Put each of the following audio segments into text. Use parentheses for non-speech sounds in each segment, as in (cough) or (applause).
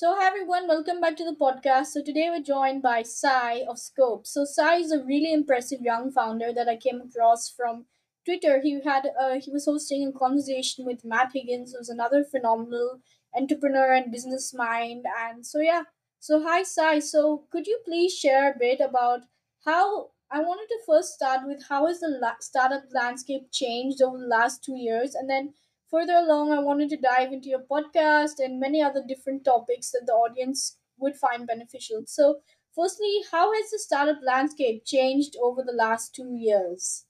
So, hi everyone, welcome back to the podcast. So, today we're joined by Sai of Scope. So, Sai is a really impressive young founder that I came across from Twitter. He had uh, he was hosting a conversation with Matt Higgins, who's another phenomenal entrepreneur and business mind. And so, yeah. So, hi Sai. So, could you please share a bit about how I wanted to first start with how has the la- startup landscape changed over the last two years, and then Further along, I wanted to dive into your podcast and many other different topics that the audience would find beneficial. So, firstly, how has the startup landscape changed over the last two years?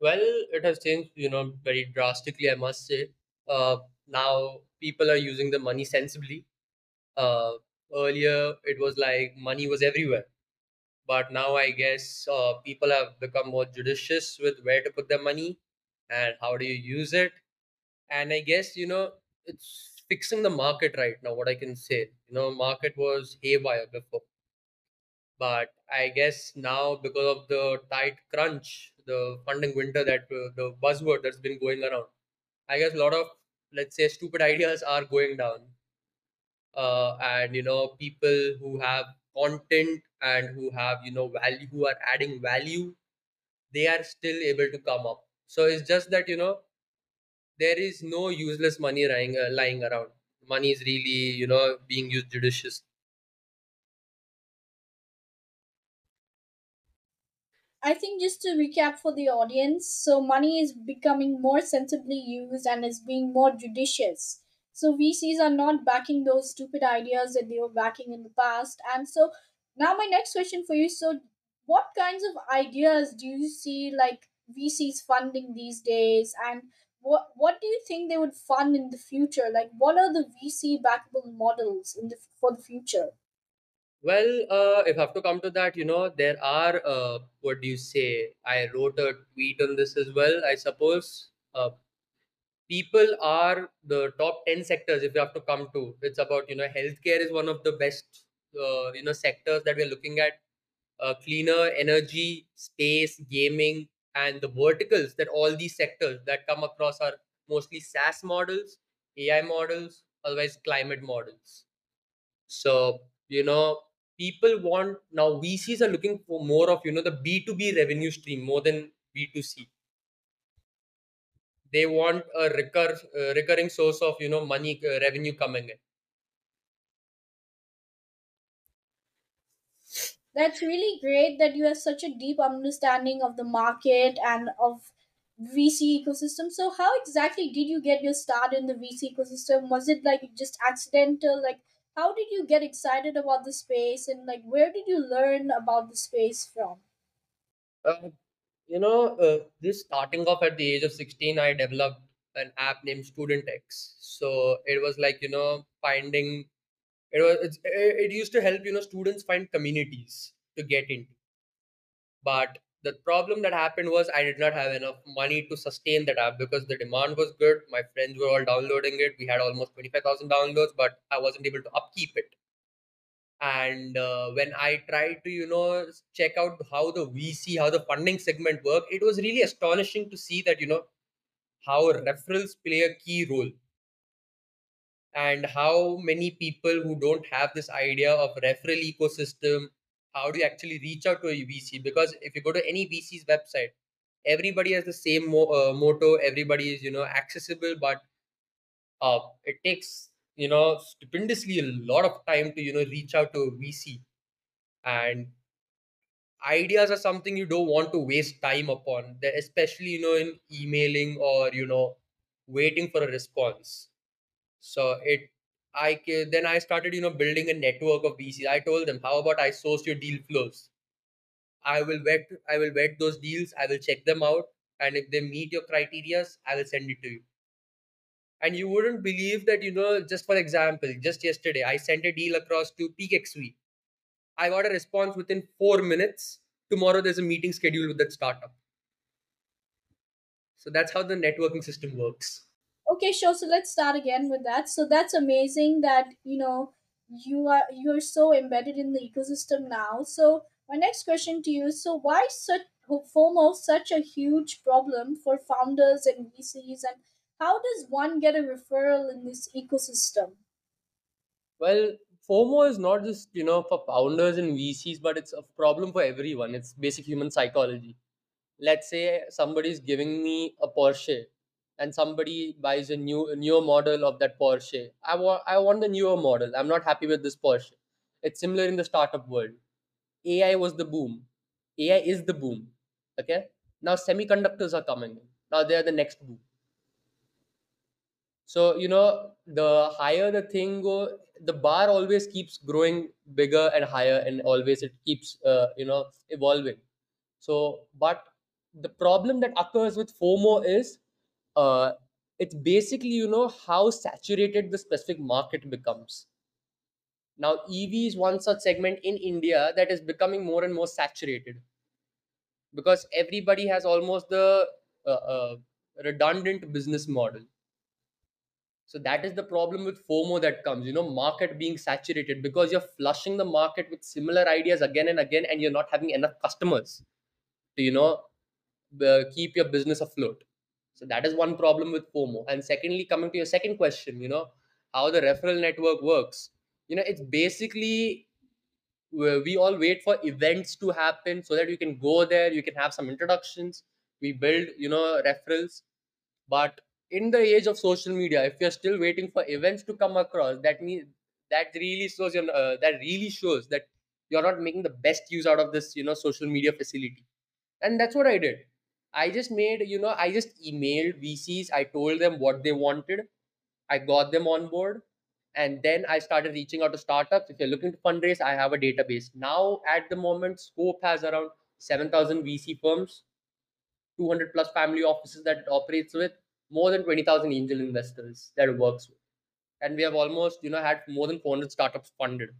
Well, it has changed, you know, very drastically, I must say. Uh, now people are using the money sensibly. Uh, earlier, it was like money was everywhere, but now I guess uh, people have become more judicious with where to put their money and how do you use it. And I guess you know it's fixing the market right now. What I can say, you know, market was haywire before but I guess now because of the tight crunch, the funding winter that uh, the buzzword that's been going around, I guess a lot of let's say stupid (laughs) ideas are going down, uh, and you know people who have content and who have you know value, who are adding value, they are still able to come up. So it's just that you know there is no useless money lying uh, lying around. Money is really you know being used judicious. I think just to recap for the audience, so money is becoming more sensibly used and is being more judicious. So VCs are not backing those stupid ideas that they were backing in the past. And so now my next question for you, so what kinds of ideas do you see like VCs funding these days and what what do you think they would fund in the future? Like what are the VC backable models in the for the future? Well, uh, if I have to come to that, you know, there are, uh, what do you say? I wrote a tweet on this as well, I suppose. Uh, people are the top 10 sectors if you have to come to. It's about, you know, healthcare is one of the best, uh, you know, sectors that we're looking at. Uh, cleaner energy, space, gaming, and the verticals that all these sectors that come across are mostly SaaS models, AI models, otherwise climate models. So, you know, people want now VCs are looking for more of, you know, the B2B revenue stream more than B2C. They want a recur, recurring source of, you know, money uh, revenue coming in. That's really great that you have such a deep understanding of the market and of VC ecosystem. So how exactly did you get your start in the VC ecosystem? Was it like just accidental? Like how did you get excited about the space and like where did you learn about the space from? Uh, you know, uh, this starting off at the age of 16, I developed an app named Student X. So it was like, you know, finding it was it used to help you know students find communities to get into. But the problem that happened was i did not have enough money to sustain that app because the demand was good. My friends were all downloading it. We had almost 25000 downloads but i wasn't able to upkeep it. And uh, when i tried to you know check out how the vc how the funding segment work it was really astonishing to see that you know how referrals play a key role and how many people who don't have this idea of referral ecosystem how do you actually reach out to a vc because if you go to any vc's website everybody has the same mo- uh, motto everybody is you know accessible but uh, it takes you know stupendously a lot of time to you know reach out to a vc and ideas are something you don't want to waste time upon especially you know in emailing or you know waiting for a response so it, I then I started, you know, building a network of VCs. I told them, how about I source your deal flows? I will vet, I will vet those deals. I will check them out, and if they meet your criterias, I will send it to you. And you wouldn't believe that, you know, just for example, just yesterday I sent a deal across to PeakXV. I got a response within four minutes. Tomorrow there's a meeting scheduled with that startup. So that's how the networking system works. Okay, sure. So let's start again with that. So that's amazing that you know you are you're so embedded in the ecosystem now. So my next question to you So why such FOMO such a huge problem for founders and VCs, and how does one get a referral in this ecosystem? Well, FOMO is not just, you know, for founders and VCs, but it's a problem for everyone. It's basic human psychology. Let's say somebody is giving me a Porsche and somebody buys a new a newer model of that Porsche. I want I want the newer model. I'm not happy with this Porsche. It's similar in the startup world. AI was the boom. AI is the boom. Okay? Now semiconductors are coming in. Now they are the next boom. So, you know, the higher the thing go, the bar always keeps growing bigger and higher, and always it keeps, uh, you know, evolving. So, but the problem that occurs with FOMO is uh, it's basically, you know, how saturated the specific market becomes. Now, EV is one such segment in India that is becoming more and more saturated because everybody has almost the uh, uh, redundant business model So that is the problem with FOMO that comes, you know, market being saturated because you're flushing the market with similar ideas again and again, and you're not having enough customers to, you know, uh, keep your business afloat. So that is one problem with FOMO. And secondly, coming to your second question, you know, how the referral network works. You know, it's basically we all wait for events to happen so that you can go there, you can have some introductions, we build, you know, referrals but in the age of social media, if you're still waiting for events to come across, that means that really shows uh, that really shows that you're not making the best use out of this, you know, social media facility. And that's what I did. I just made, you know, I just emailed VCs. I told them what they wanted. I got them on board. And then I started reaching out to startups. If you're looking to fundraise, I have a database. Now, at the moment, Scope has around 7,000 VC firms 200 plus family offices that it operates with, more than 20,000 angel investors that it works with. And we have almost, you know, had more than 400 startups funded.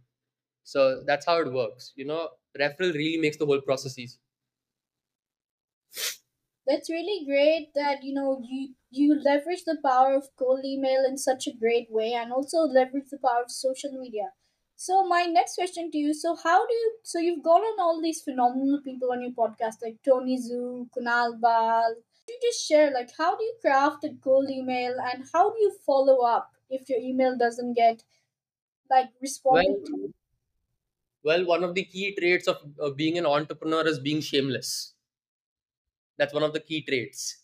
So that's how it works. You know, referral really makes the whole process easy. That's really great that you know you you leverage the power of cold email in such a great way and also leverage the power of social media. So my next question to you, so how do you so you've gone on all these phenomenal people on your podcast like Tony Xu, Kunal Bahl. You just share like how do you craft a cold email and how do you follow up if your email doesn't get like responded Well, to? well, one of the key traits of, of being an entrepreneur is being shameless. That's one of the key traits.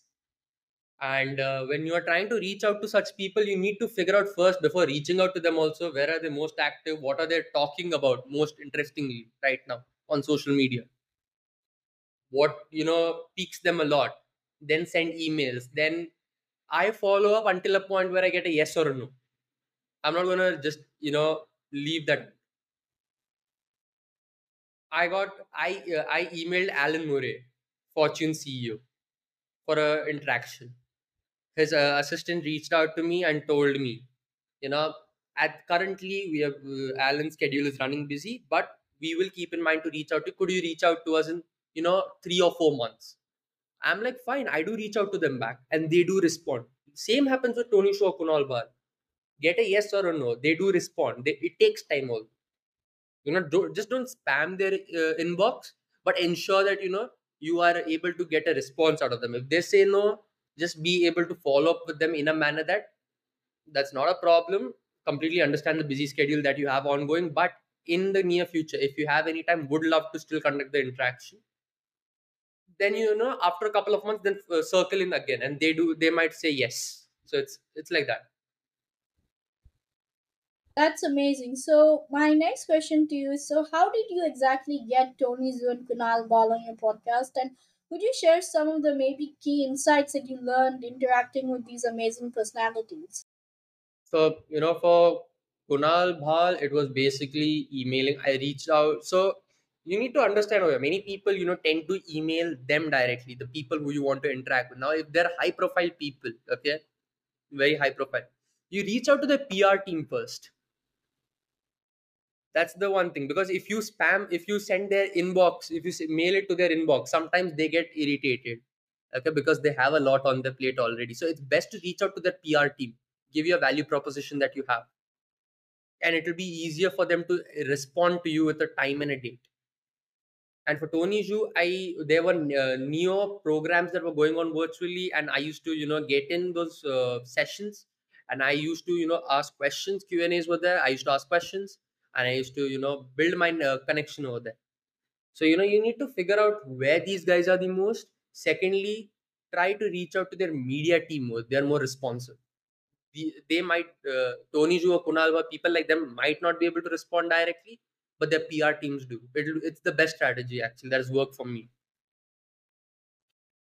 And uh, when you are trying to reach out to such people, you need to figure out first before reaching out to them also where are they most active, what are they talking about most interestingly right now on social media. What you know piques them a lot then send emails then i follow up until a point where i get a yes or a no. I'm not gonna just you know leave that. I got i uh, i emailed alan murray fortune ceo for an interaction his uh, assistant reached out to me and told me you know at currently we have uh, alan's schedule is running busy but we will keep in mind to reach out to could you reach out to us in you know three or four months I'm like, fine, I do reach out to them back and they do respond. Same happens with Tony Shaw, Kunal Bahl. Get a yes or a no. They do respond. They, it takes time also. You know, don't, just don't spam their uh, inbox, but ensure that, you know, you are able to get a response out of them. If they say no, just be able to follow up with them in a manner that that's not a problem. Completely understand the busy schedule that you have ongoing, but in the near future, if you have any time, would love to still conduct the interaction then you know after a couple of months then uh, circle in again and they do they might say yes so it's it's like that That's amazing. So my next question to you is so how did you exactly get Tony Xu and Kunal Bahl on your podcast? And could you share some of the maybe key insights that you learned interacting with these amazing personalities? so you know for Kunal Bahl it was basically emailing. I reached out. So you need to understand okay, many people you know tend to email them directly the people who you want to interact with. Now if they're high profile people okay very high profile you reach out to the pr team first that's the one thing. Because if you spam if you send their inbox if you mail it to their inbox sometimes they get irritated okay because they have a lot on their plate already. So it's best to reach out to their pr team. Give you a value proposition that you have. And it will be easier for them to respond to you with a time and a date. And for tony Xu, i there were uh, neo programs that were going on virtually and i used to you know get in those uh, sessions. And I used to you know ask questions. Q and A's were there. I used to ask questions, and I used to you know build my uh, connection over there. So you know you need to figure out where these guys are the most. Secondly, try to reach out to their media team more. They are more responsive. The, they might uh, Tony Ju or Kunal, people like them might not be able to respond directly, but their PR teams do. It'll, it's the best strategy actually that has worked for me.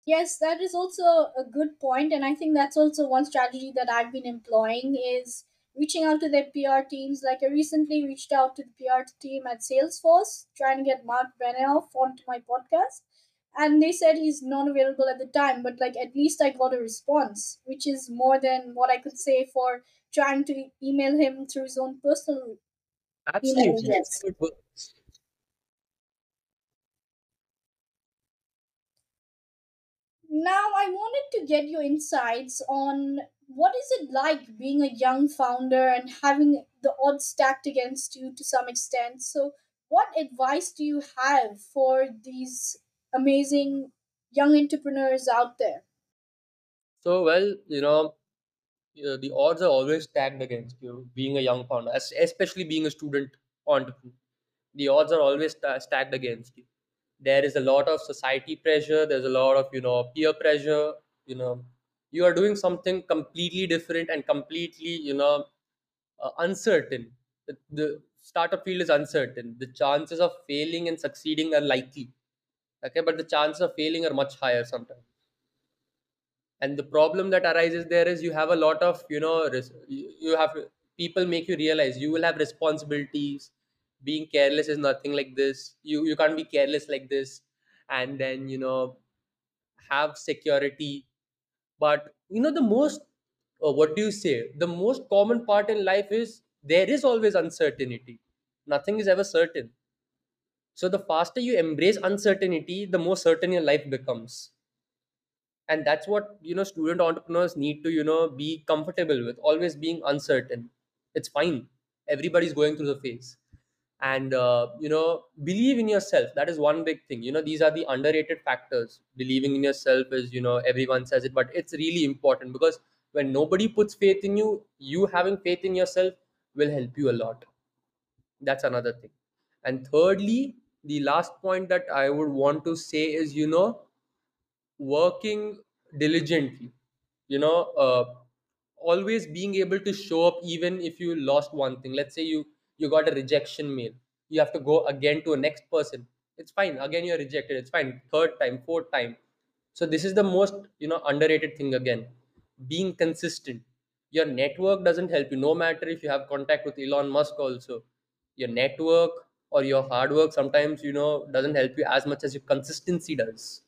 Yes, that is also a good point, and I think that's also one strategy that I've been employing is reaching out to their PR teams. Like I recently reached out to the PR team at Salesforce, trying to get Mark Benioff onto my podcast, and they said he's not available at the time, but like at least I got a response, which is more than what I could say for trying to email him through his own personal Absolutely, address. how it works. Now, I wanted to get your insights on what is it like being a young founder and having the odds stacked against you to some extent. So, what advice do you have for these amazing young entrepreneurs out there? So well, you know, the odds are always stacked against you being a young founder, es- especially being a student entrepreneur. The odds are always stacked against you. There is a lot of society pressure. There's a lot of you know peer pressure. You know, you are doing something completely different and completely you know uh, uncertain. The, the startup field is uncertain. The chances of failing and succeeding are likely. Okay, but the chances of failing are much higher sometimes and the problem that arises there is you have a lot of you know you have people make you realize you will have responsibilities being careless is nothing like this. You you can't be careless like this. And then you know have security. But you know the most uh, what do you say? The most common part in life is there is always uncertainty. Nothing is ever certain. So the faster you embrace uncertainty the more certain your life becomes. And that's what you know student entrepreneurs need to you know be comfortable with. Always being uncertain. It's fine. Everybody's going through the phase and uh, you know believe in yourself. That is one big thing. You know these are the underrated factors. Believing in yourself is you know everyone says it but it's really important because when nobody puts faith in you you having faith in yourself will help you a lot. That's another thing. And thirdly the last point that i would want to say is you know working diligently. You know uh, always being able to show up even if you lost one thing. Let's say you you got a rejection mail. You have to go again to a next person. It's fine. Again you're rejected. It's fine. Third time fourth time. So this is the most you know underrated thing again. Being consistent. Your network doesn't help you. No matter if you have contact with elon musk also. Your network or your hard work sometimes you know doesn't help you as much as your consistency does.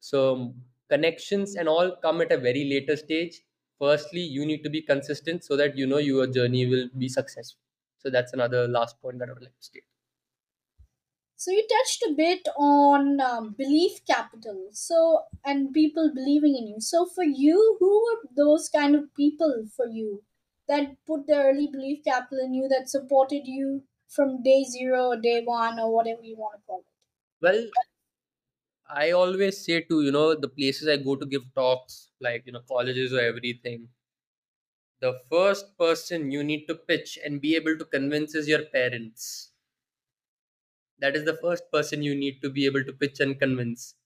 So connections and all come at a very later stage. Firstly, you need to be consistent so that you know your journey will be successful. So that's another last point that I would like to state. So, you touched a bit on um, belief capital. So, and people believing in you. So, for you, who were those kind of people for you that put the early belief capital in you that supported you from day zero or day one or whatever you want to call it? Well, I always say to you know the places I go to give talks, like you know colleges or everything. The first person you need to pitch and be able to convince is your parents That is the first person you need to be able to pitch and convince.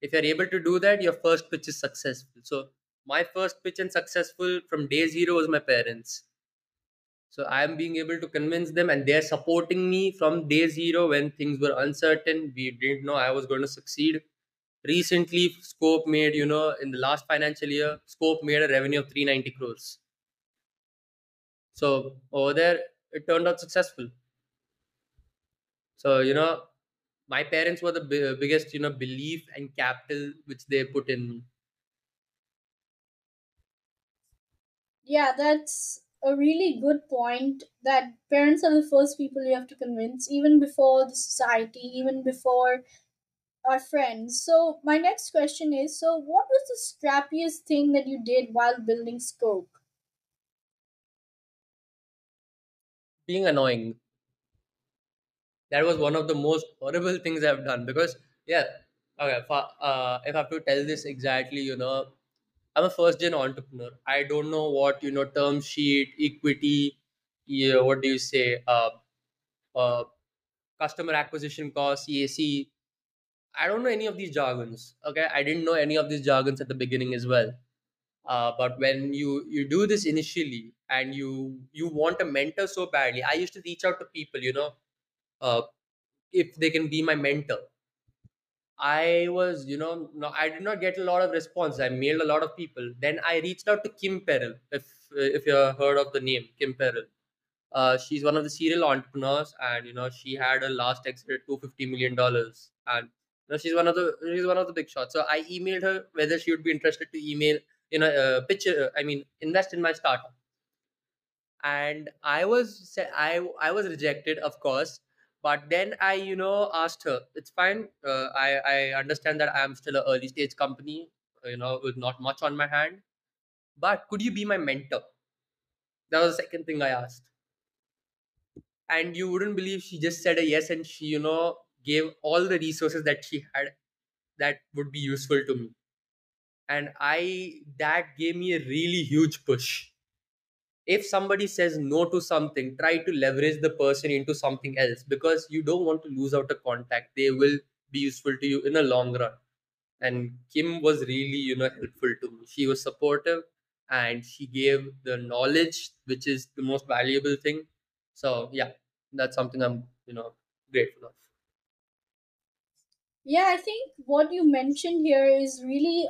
If you're able to do that, your first pitch is successful. So my first pitch and successful from day zero was my parents. So I am being able to convince them and they're supporting me from day zero when things were uncertain. We didn't know I was going to succeed. Recently, Scope made, you know, in the last financial year, Scope made a revenue of 390 crores. So over there, it turned out successful. So, you know, my parents were the bi- biggest, you know, belief and capital which they put in me. Yeah, that's a really good point that parents are the first people you have to convince, even before the society, even before our friends. So, my next question is so, what was the scrappiest thing that you did while building Scope? Being annoying. That was one of the most horrible things I've done because, yeah, okay, fa- uh, if I have to tell this exactly, you know, I'm a first gen entrepreneur. I don't know what you know term sheet, equity, yeah, what do you say, uh, uh, customer acquisition cost, CAC. I don't know any of these jargons. Okay, I didn't know any of these jargons at the beginning as well. Uh, but when you you do this initially and you you want a mentor so badly, I used to reach out to people, you know, uh, if they can be my mentor. I was, you know, no, I did not get a lot of response. I mailed a lot of people. Then I reached out to Kim Perell, if if you heard of the name Kim Perell. Uh, she's one of the serial entrepreneurs, and you know she had a last exit at two fifty million dollars, and know she's one of the she's one of the big shots. So I emailed her whether she would be interested to email, you know, uh, pitch. Uh, I mean, invest in my startup. And i was i i was rejected of course. But then i you know asked her it's fine. Uh, i i understand that i'm still an early stage company you know with not much on my hand. But could you be my mentor? That was the second thing i asked. And you wouldn't believe she just said a yes and she you know gave all the resources that she had that would be useful to me. And i that gave me a really huge push. If somebody says no to something try to leverage the person into something else because you don't want to lose out a contact. They will be useful to you in a long run. And kim was really you know helpful to me. She was supportive and she gave the knowledge which is the most valuable thing. So yeah that's something i'm you know grateful of Yeah, I think what you mentioned here is really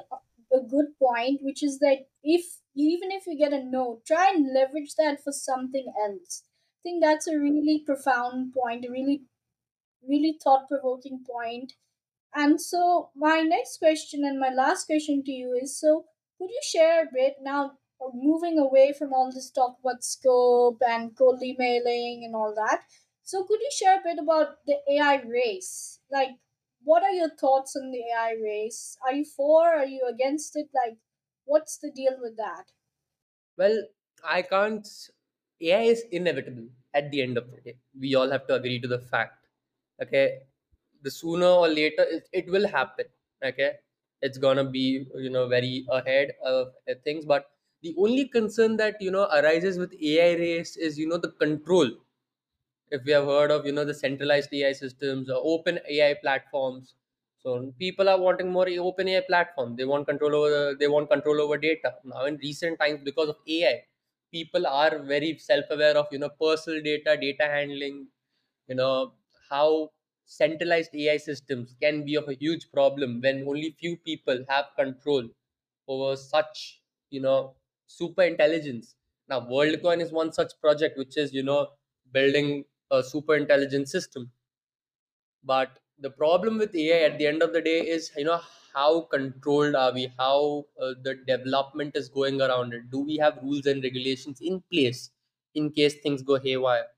a good point, which is that if even if you get a no, try and leverage that for something else. I think that's a really profound point, a really, really thought provoking point. And so, my next question and my last question to you is so, could you share a bit now, moving away from all this talk about scope and cold emailing and all that? So, could you share a bit about the AI race? Like, what are your thoughts on the AI race? Are you for? Are you against it? Like, what's the deal with that? well i can't ai is inevitable at the end of the day we all have to agree to the fact okay the sooner or later it, it will happen okay it's gonna be you know very ahead of uh, things but the only concern that you know arises with ai race is you know the control if we have heard of you know the centralized ai systems or open ai platforms. So people are wanting more open ai platform. They want control over they want control over data. Now in recent times because of ai people are very self-aware of you know personal data data handling you know how centralized ai systems can be of a huge problem when only few people have control over such you know super intelligence. Now worldcoin is one such project which is you know building a super intelligent system. But the problem with ai at the end of the day is you know how controlled are we? How uh, the development is going around it? Do we have rules and regulations in place in case things go haywire?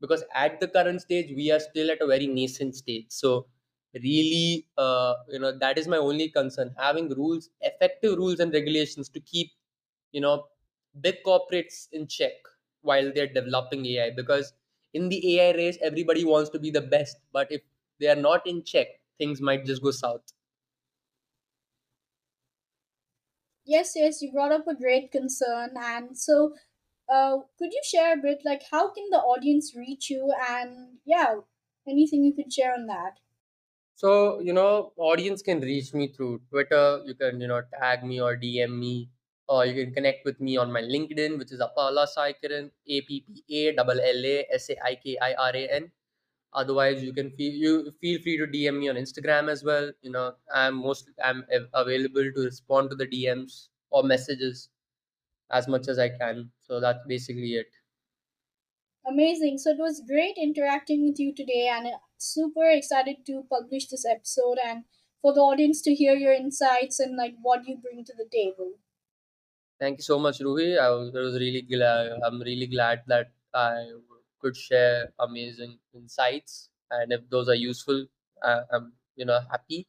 Because at the current stage we are still at a very nascent stage. So really uh, you know that is my only concern. Having rules effective rules and regulations to keep you know big corporates in check while they're developing ai because in the ai race everybody wants to be the best but if they are not in check things might just go south Yes, yes, you brought up a great concern. And so, uh, could you share a bit, like, how can the audience reach you? And yeah, anything you could share on that? So, you know, audience can reach me through Twitter. You can, you know, tag me or DM me, or you can connect with me on my LinkedIn, which is Appalla Saikiran, A P P A L L A S A I K I R A N. Otherwise, you can feel you feel free to DM me on Instagram as well. You know, I'm most I'm available to respond to the DMs or messages as much as I can. So that's basically it. Amazing. So, it was great interacting with you today, and uh, super excited to publish this episode and for the audience to hear your insights and like what you bring to the table. Thank you so much, Roohi. I was, I was really glad. I'm really glad that I could share amazing insights, and if those are useful, uh, I'm you know happy.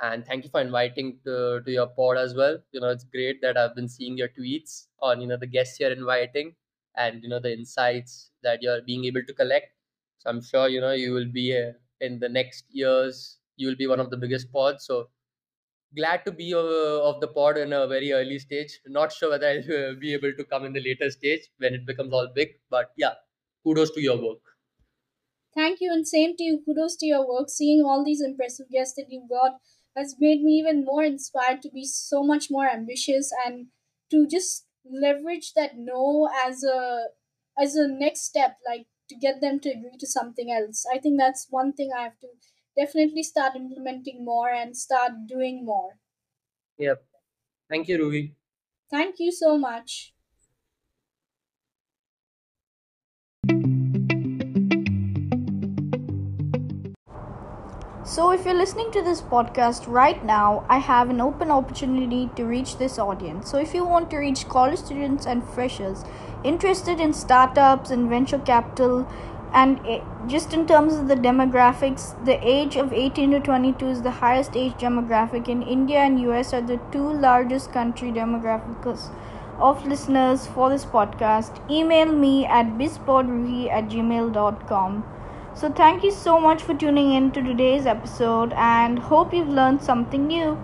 And thank you for inviting to, to your pod as well. You know, it's great that I've been seeing your tweets on you know the guests you're inviting, and you know the insights that you're being able to collect. So I'm sure you know you will be uh, in the next years. You will be one of the biggest pods. So glad to be uh, of the pod in a very early stage. Not sure whether I'll be able to come in the later stage when it becomes all big, but yeah, kudos to your work. Thank you, and same to you. Kudos to your work. Seeing all these impressive guests that you've got has made me even more inspired to be so much more ambitious and to just leverage that no as a as a next step, like to get them to agree to something else. I think that's one thing I have to definitely start implementing more and start doing more. Yep. Thank you, Roohi. Thank you so much. So, if you're listening to this podcast right now, I have an open opportunity to reach this audience. So, if you want to reach college students and freshers interested in startups and venture capital, and just in terms of the demographics, the age of 18 to 22 is the highest age demographic in India and US are the two largest country demographics of listeners for this podcast. Email me at bizpodruhi at gmail.com. So, thank you so much for tuning in to today's episode and hope you've learned something new.